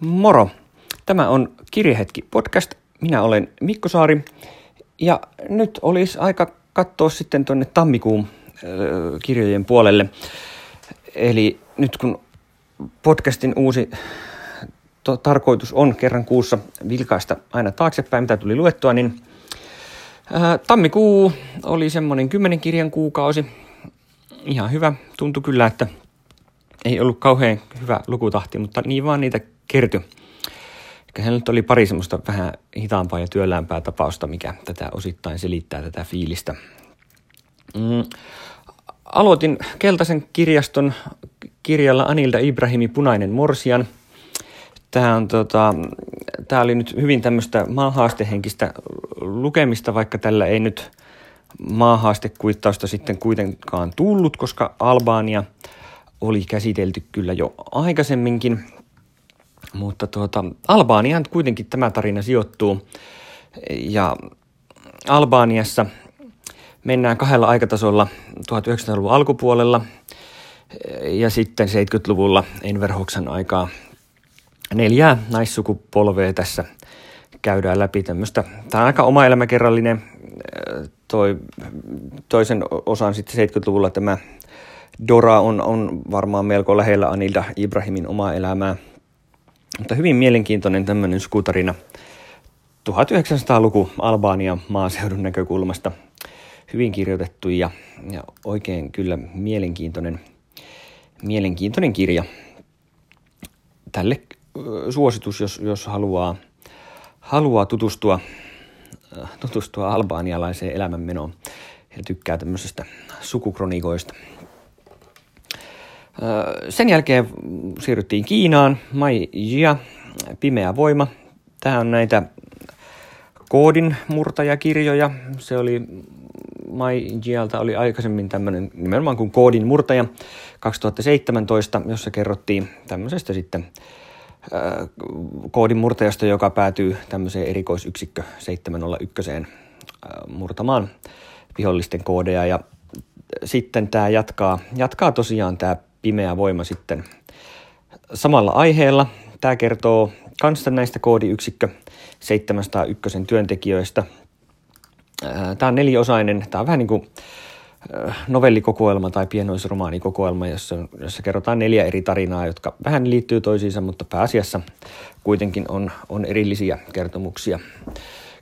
Moro! Tämä on Kirjehetki podcast. Minä olen Mikko Saari ja nyt olisi aika katsoa sitten tuonne tammikuun ö, kirjojen puolelle. Eli nyt kun podcastin uusi to, tarkoitus on kerran kuussa vilkaista aina taaksepäin, mitä tuli luettua, niin ää, tammikuu oli semmoinen kymmenen kirjan kuukausi. Ihan hyvä. Tuntui kyllä, että ei ollut kauhean hyvä lukutahti, mutta niin vaan niitä kertyi. Ehkä nyt oli pari semmoista vähän hitaampaa ja työlämpää tapausta, mikä tätä osittain selittää tätä fiilistä. Mm. Aloitin Keltaisen kirjaston kirjalla Anilda Ibrahimi Punainen Morsian. Tämä, on, tota, tämä oli nyt hyvin tämmöistä maahaastehenkistä lukemista, vaikka tällä ei nyt maahaastekuittausta sitten kuitenkaan tullut, koska Albania oli käsitelty kyllä jo aikaisemminkin. Mutta tuota, Albaniaan kuitenkin tämä tarina sijoittuu. Ja Albaniassa mennään kahdella aikatasolla 1900-luvun alkupuolella ja sitten 70-luvulla Enver Hoxhan aikaa. Neljää naissukupolvea tässä käydään läpi tämmöistä. Tämä on aika oma elämäkerrallinen. Toi, toisen osan sitten 70-luvulla tämä Dora on, on varmaan melko lähellä Anilda Ibrahimin omaa elämää. Mutta hyvin mielenkiintoinen tämmöinen skutarina 1900-luku Albania maaseudun näkökulmasta. Hyvin kirjoitettu ja, ja oikein kyllä mielenkiintoinen, mielenkiintoinen kirja. Tälle suositus, jos, jos haluaa, haluaa tutustua, tutustua albaanialaiseen elämänmenoon ja tykkää tämmöisestä sukukronikoista. Sen jälkeen siirryttiin Kiinaan, Mai Jia, Pimeä voima. Tämä on näitä koodin murtajakirjoja. Se oli Mai Jialta oli aikaisemmin tämmöinen nimenomaan kuin koodin murtaja 2017, jossa kerrottiin tämmöisestä sitten koodin murtajasta, joka päätyy tämmöiseen erikoisyksikkö 701 murtamaan vihollisten koodeja. Ja sitten tämä jatkaa, jatkaa tosiaan tämä pimeä voima sitten samalla aiheella. Tämä kertoo kanssa näistä koodiyksikkö 701 työntekijöistä. Tämä on neliosainen, tämä on vähän niin kuin novellikokoelma tai pienoisromaanikokoelma, jossa, jossa kerrotaan neljä eri tarinaa, jotka vähän liittyy toisiinsa, mutta pääasiassa kuitenkin on, on erillisiä kertomuksia.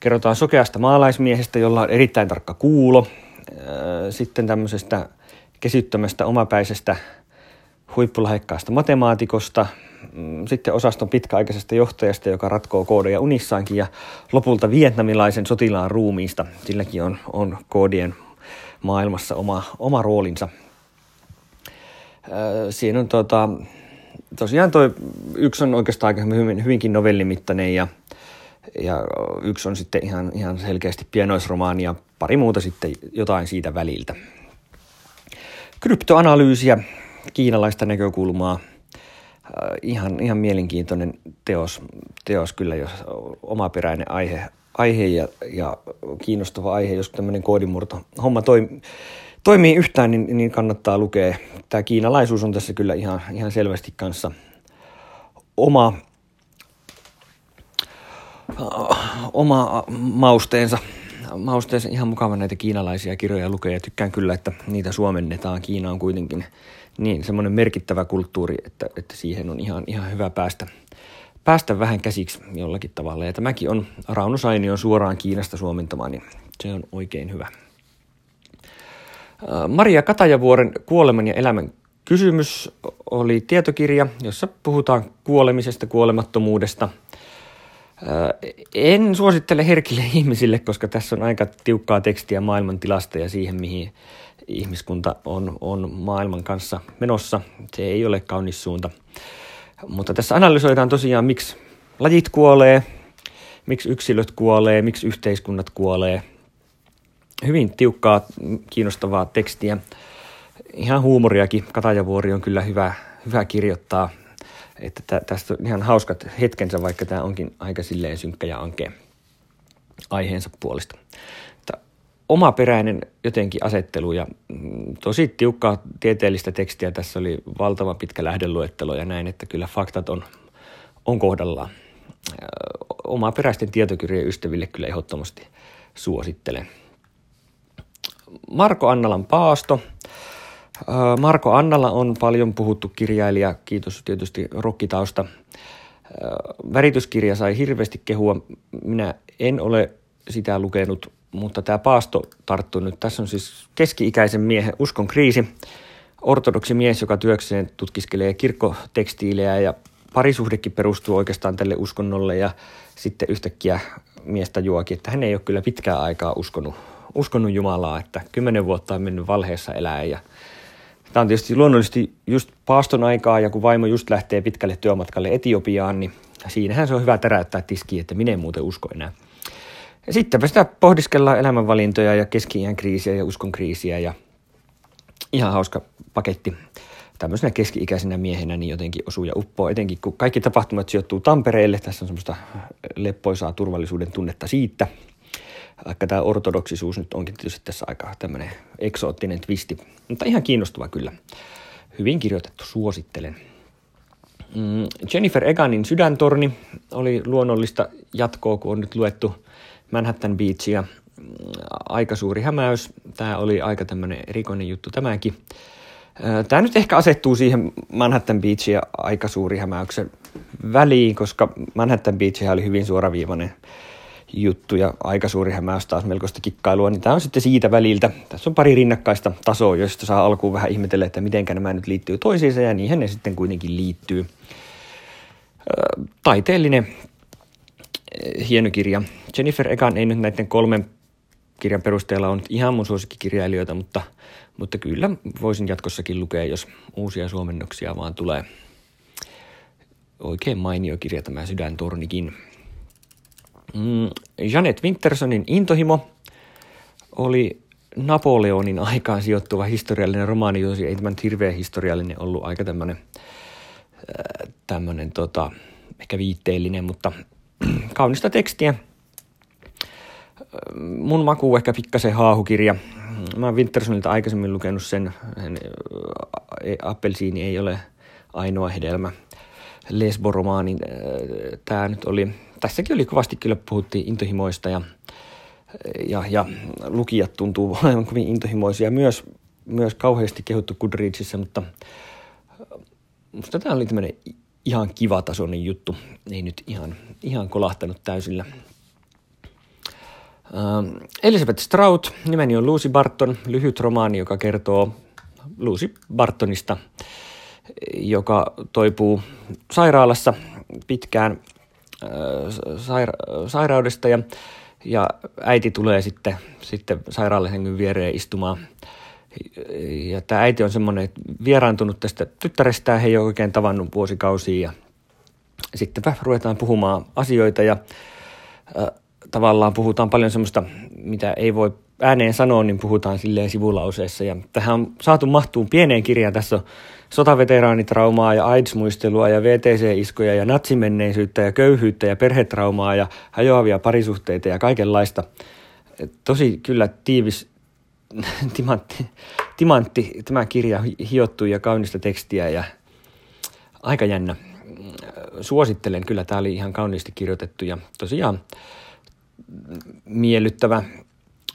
Kerrotaan sokeasta maalaismiehestä, jolla on erittäin tarkka kuulo, sitten tämmöisestä kesyttömästä omapäisestä huippulahekkaasta matemaatikosta, mm, sitten osaston pitkäaikaisesta johtajasta, joka ratkoo koodeja unissaankin, ja lopulta vietnamilaisen sotilaan ruumiista. Silläkin on, on koodien maailmassa oma, oma roolinsa. Siinä on tota, tosiaan toi, yksi on oikeastaan aika hyvin, hyvinkin novellimittainen ja, ja yksi on sitten ihan, ihan selkeästi pienoisromaani ja pari muuta sitten jotain siitä väliltä. Kryptoanalyysiä kiinalaista näkökulmaa. Äh, ihan, ihan mielenkiintoinen teos, teos kyllä, jos omaperäinen aihe, aihe ja, ja kiinnostava aihe, jos tämmöinen koodimurto homma toi, toimii yhtään, niin, niin kannattaa lukea. Tämä kiinalaisuus on tässä kyllä ihan, ihan selvästi kanssa oma, oma mausteensa mausteensa ihan mukava näitä kiinalaisia kirjoja lukea ja tykkään kyllä, että niitä suomennetaan. Kiina on kuitenkin niin semmoinen merkittävä kulttuuri, että, että siihen on ihan, ihan hyvä päästä, päästä vähän käsiksi jollakin tavalla. Ja tämäkin on Rauno Sainion suoraan Kiinasta suomentamaan, niin se on oikein hyvä. Maria Katajavuoren Kuoleman ja elämän kysymys oli tietokirja, jossa puhutaan kuolemisesta, kuolemattomuudesta – en suosittele herkille ihmisille, koska tässä on aika tiukkaa tekstiä maailmantilasta ja siihen, mihin ihmiskunta on, on maailman kanssa menossa. Se ei ole kaunis suunta. Mutta tässä analysoidaan tosiaan, miksi lajit kuolee, miksi yksilöt kuolee, miksi yhteiskunnat kuolee. Hyvin tiukkaa, kiinnostavaa tekstiä. Ihan huumoriakin. Katajavuori on kyllä hyvä, hyvä kirjoittaa että tä, tästä on ihan hauskat hetkensä, vaikka tämä onkin aika silleen synkkä ja ankea aiheensa puolesta. Mutta omaperäinen jotenkin asettelu ja mm, tosi tiukkaa tieteellistä tekstiä. Tässä oli valtava pitkä lähdeluettelo ja näin, että kyllä faktat on, on kohdallaan. Oma peräisten tietokirjojen ystäville kyllä ehdottomasti suosittelen. Marko Annalan Paasto. Marko Annala on paljon puhuttu kirjailija, kiitos tietysti rokkitausta. Värityskirja sai hirveästi kehua. Minä en ole sitä lukenut, mutta tämä Paasto tarttui nyt. Tässä on siis keski-ikäisen miehen uskon kriisi. Ortodoksi mies, joka työkseen tutkiskelee kirkkotekstiilejä ja parisuhdekin perustuu oikeastaan tälle uskonnolle ja sitten yhtäkkiä miestä juokin, että hän ei ole kyllä pitkää aikaa uskonut, uskonut Jumalaa, että kymmenen vuotta on mennyt valheessa elää ja Tämä on tietysti luonnollisesti just paaston aikaa ja kun vaimo just lähtee pitkälle työmatkalle Etiopiaan, niin siinähän se on hyvä täräyttää tiskiin, että minä en muuten usko enää. Ja sittenpä sitä pohdiskellaan elämänvalintoja ja keski kriisiä ja uskon kriisiä ja ihan hauska paketti tämmöisenä keski-ikäisenä miehenä niin jotenkin osuu ja uppoo, etenkin kun kaikki tapahtumat sijoittuu Tampereelle. Tässä on semmoista leppoisaa turvallisuuden tunnetta siitä. Vaikka tämä ortodoksisuus nyt onkin tietysti tässä aika tämmöinen eksoottinen twisti, mutta ihan kiinnostava kyllä. Hyvin kirjoitettu, suosittelen. Mm, Jennifer Eganin Sydäntorni oli luonnollista jatkoa, kun on nyt luettu Manhattan Beachia. Mm, aika suuri hämäys. Tämä oli aika tämmöinen erikoinen juttu tämäkin. Tämä nyt ehkä asettuu siihen Manhattan Beachin ja aika suuri hämäyksen väliin, koska Manhattan Beach oli hyvin suoraviivainen juttu ja aika suuri hämäys taas melkoista kikkailua, niin tämä on sitten siitä väliltä. Tässä on pari rinnakkaista tasoa, joista saa alkuun vähän ihmetellä, että miten nämä nyt liittyy toisiinsa ja niihin ne sitten kuitenkin liittyy. Taiteellinen hieno kirja. Jennifer Egan ei nyt näiden kolmen kirjan perusteella on ihan mun suosikkikirjailijoita, mutta, mutta kyllä voisin jatkossakin lukea, jos uusia suomennoksia vaan tulee. Oikein mainio kirja tämä Sydäntornikin. Mm, Janet Wintersonin Intohimo oli Napoleonin aikaan sijoittuva historiallinen romaani, jos ei tämä nyt hirveän historiallinen ollut, aika tämmöinen, äh, tämmöinen tota, ehkä viitteellinen, mutta kaunista tekstiä mun maku ehkä pikkasen haahukirja. Mä oon Wintersonilta aikaisemmin lukenut sen, appelsiini ei ole ainoa hedelmä. Lesboromaani, tämä nyt oli, tässäkin oli kovasti kyllä puhuttiin intohimoista ja, ja, ja lukijat tuntuu olevan kovin intohimoisia. Myös, myös kauheasti kehuttu Goodreadsissa, mutta musta tämä oli tämmöinen ihan kiva tasoinen juttu. Ei nyt ihan, ihan kolahtanut täysillä. Uh, Elizabeth Strout, nimeni on Lucy Barton, lyhyt romaani, joka kertoo Lucy Bartonista, joka toipuu sairaalassa pitkään uh, saira- sairaudesta ja, ja äiti tulee sitten, sitten sairaalaisen viereen istumaan. Ja tämä äiti on semmoinen vieraantunut tästä tyttärestään, he ei ole oikein tavannut vuosikausia ja sittenpä ruvetaan puhumaan asioita ja uh, tavallaan puhutaan paljon semmoista, mitä ei voi ääneen sanoa, niin puhutaan silleen sivulauseessa. Ja tähän on saatu mahtuun pieneen kirjaan. Tässä on sotaveteraanitraumaa ja AIDS-muistelua ja VTC-iskoja ja natsimenneisyyttä ja köyhyyttä ja perhetraumaa ja hajoavia parisuhteita ja kaikenlaista. Tosi kyllä tiivis timantti, timantti tämä kirja hiottu ja kaunista tekstiä ja aika jännä. Suosittelen, kyllä tämä oli ihan kauniisti kirjoitettu ja tosiaan miellyttävä,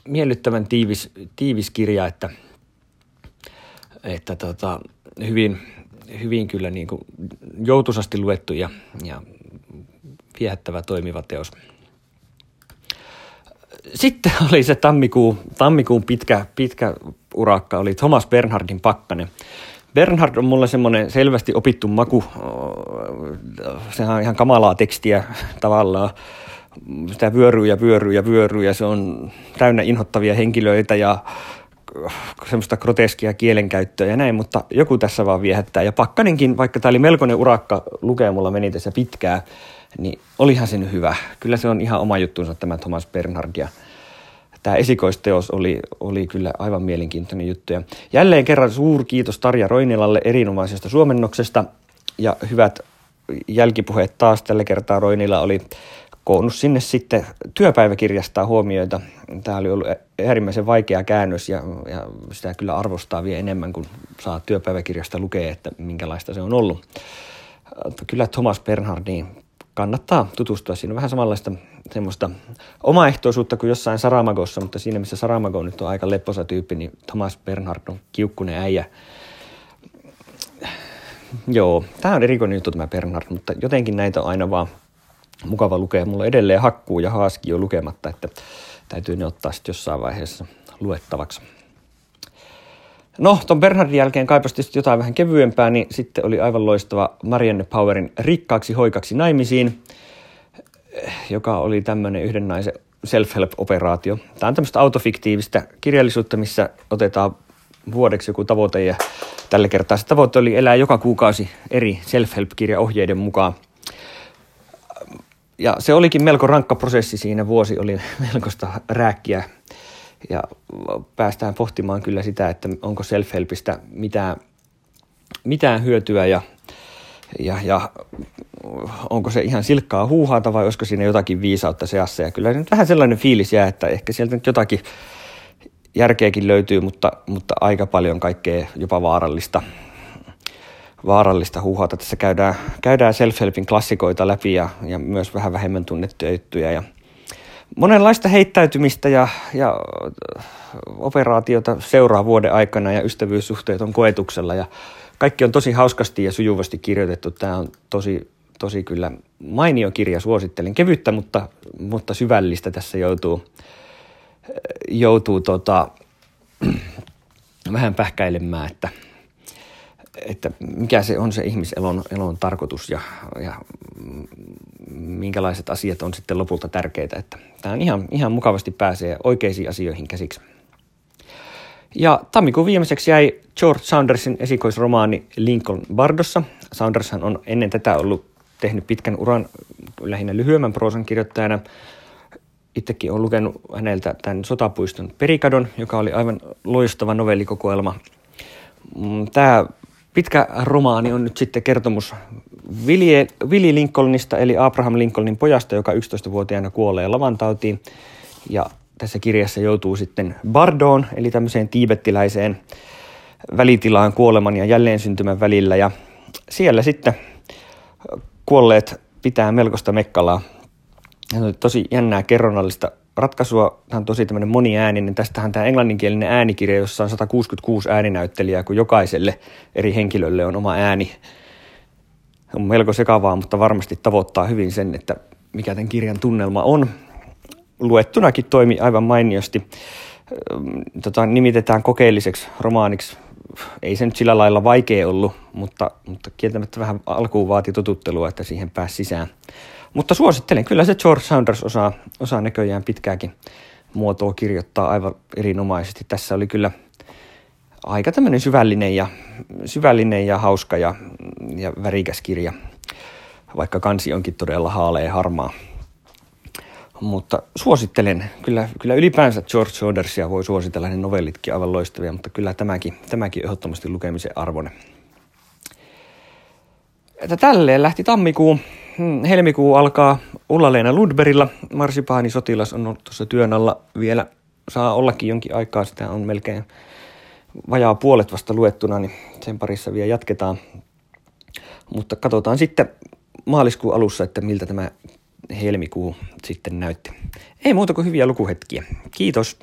miellyttävän tiivis, tiivis kirja, että, että tota, hyvin, hyvin kyllä niin kuin joutusasti luettu ja, ja viehättävä toimiva teos. Sitten oli se tammikuun, tammikuun pitkä, pitkä urakka, oli Thomas Bernhardin Pakkanen. Bernhard on mulle semmoinen selvästi opittu maku. Sehän on ihan kamalaa tekstiä tavallaan sitä vyöryy ja vyöryy ja vyöryy ja se on täynnä inhottavia henkilöitä ja semmoista groteskia kielenkäyttöä ja näin, mutta joku tässä vaan viehättää. Ja Pakkanenkin, vaikka tämä oli melkoinen urakka, lukee mulla meni tässä pitkää, niin olihan se nyt hyvä. Kyllä se on ihan oma juttunsa tämä Thomas Bernhard ja tämä esikoisteos oli, oli kyllä aivan mielenkiintoinen juttu. Ja jälleen kerran suur kiitos Tarja Roinilalle erinomaisesta suomennoksesta ja hyvät jälkipuheet taas tällä kertaa Roinila oli koonnut sinne sitten työpäiväkirjastaa huomioita. Tämä oli ollut äärimmäisen vaikea käännös ja, ja sitä kyllä arvostaa vielä enemmän, kun saa työpäiväkirjasta lukea, että minkälaista se on ollut. Kyllä Thomas Bernhard, niin kannattaa tutustua. Siinä on vähän samanlaista semmoista omaehtoisuutta kuin jossain Saramagossa, mutta siinä missä Saramago nyt on aika lepposa tyyppi, niin Thomas Bernhard on kiukkunen äijä. Joo, tämä on erikoinen juttu tämä Bernhard, mutta jotenkin näitä on aina vaan mukava lukea. Mulla edelleen hakkuu ja haaski jo lukematta, että täytyy ne ottaa sitten jossain vaiheessa luettavaksi. No, ton Bernhardin jälkeen kaipasi tietysti jotain vähän kevyempää, niin sitten oli aivan loistava Marianne Powerin Rikkaaksi hoikaksi naimisiin, joka oli tämmöinen yhden naisen self-help-operaatio. Tämä on tämmöistä autofiktiivistä kirjallisuutta, missä otetaan vuodeksi joku tavoite ja tällä kertaa se tavoite oli elää joka kuukausi eri self-help-kirjaohjeiden mukaan. Ja se olikin melko rankka prosessi siinä, vuosi oli melkoista rääkkiä. Ja päästään pohtimaan kyllä sitä, että onko self-helpistä mitään, mitään hyötyä ja, ja, ja onko se ihan silkkaa huuhaata vai olisiko siinä jotakin viisautta seassa. Ja kyllä nyt vähän sellainen fiilis jää, että ehkä sieltä nyt jotakin järkeäkin löytyy, mutta, mutta aika paljon kaikkea jopa vaarallista, vaarallista huuhaata. Tässä käydään, käydään self-helpin klassikoita läpi ja, ja myös vähän vähemmän tunnettuja juttuja ja monenlaista heittäytymistä ja, ja operaatiota seuraa vuoden aikana ja ystävyyssuhteet on koetuksella ja kaikki on tosi hauskasti ja sujuvasti kirjoitettu. Tämä on tosi, tosi kyllä mainio kirja, suosittelen. Kevyttä, mutta, mutta syvällistä tässä joutuu, joutuu tota, vähän pähkäilemään, että, että mikä se on se ihmiselon elon tarkoitus ja, ja minkälaiset asiat on sitten lopulta tärkeitä. Että tämä on ihan, ihan mukavasti pääsee oikeisiin asioihin käsiksi. Ja tammikuun viimeiseksi jäi George Saundersin esikoisromaani Lincoln Bardossa. Saundershan on ennen tätä ollut tehnyt pitkän uran lähinnä lyhyemmän proosan kirjoittajana. Itsekin olen lukenut häneltä tämän Sotapuiston Perikadon, joka oli aivan loistava novellikokoelma. Mm, tämä pitkä romaani on nyt sitten kertomus Willie Lincolnista, eli Abraham Lincolnin pojasta, joka 11-vuotiaana kuolee lavantautiin. Ja tässä kirjassa joutuu sitten Bardoon, eli tämmöiseen tiibettiläiseen välitilaan kuoleman ja jälleen syntymän välillä. Ja siellä sitten kuolleet pitää melkoista mekkalaa. Tosi jännää kerronnallista ratkaisua. Tämä on tosi tämmöinen moniääninen. Tästähän tämä englanninkielinen äänikirja, jossa on 166 ääninäyttelijää, kun jokaiselle eri henkilölle on oma ääni. On melko sekavaa, mutta varmasti tavoittaa hyvin sen, että mikä tämän kirjan tunnelma on luettunakin toimi aivan mainiosti. Tota, nimitetään kokeelliseksi romaaniksi. Ei se nyt sillä lailla vaikea ollut, mutta, mutta kieltämättä vähän alkuun vaati totuttelua, että siihen pääsi sisään. Mutta suosittelen, kyllä se George Saunders osaa, osaa näköjään pitkääkin muotoa kirjoittaa aivan erinomaisesti. Tässä oli kyllä aika tämmöinen syvällinen ja, syvällinen ja hauska ja, ja värikäs kirja, vaikka kansi onkin todella haalea harmaa. Mutta suosittelen, kyllä, kyllä ylipäänsä George Saudersia voi suositella, ne novellitkin aivan loistavia, mutta kyllä tämäkin, tämäkin ehdottomasti lukemisen arvoinen. Että tälleen lähti tammikuu. Hmm, helmikuu alkaa Ulla-Leena Lundbergilla. Marsipaani sotilas on ollut tuossa työn alla vielä. Saa ollakin jonkin aikaa, sitä on melkein vajaa puolet vasta luettuna, niin sen parissa vielä jatketaan. Mutta katsotaan sitten maaliskuun alussa, että miltä tämä helmikuu sitten näytti. Ei muuta kuin hyviä lukuhetkiä. Kiitos.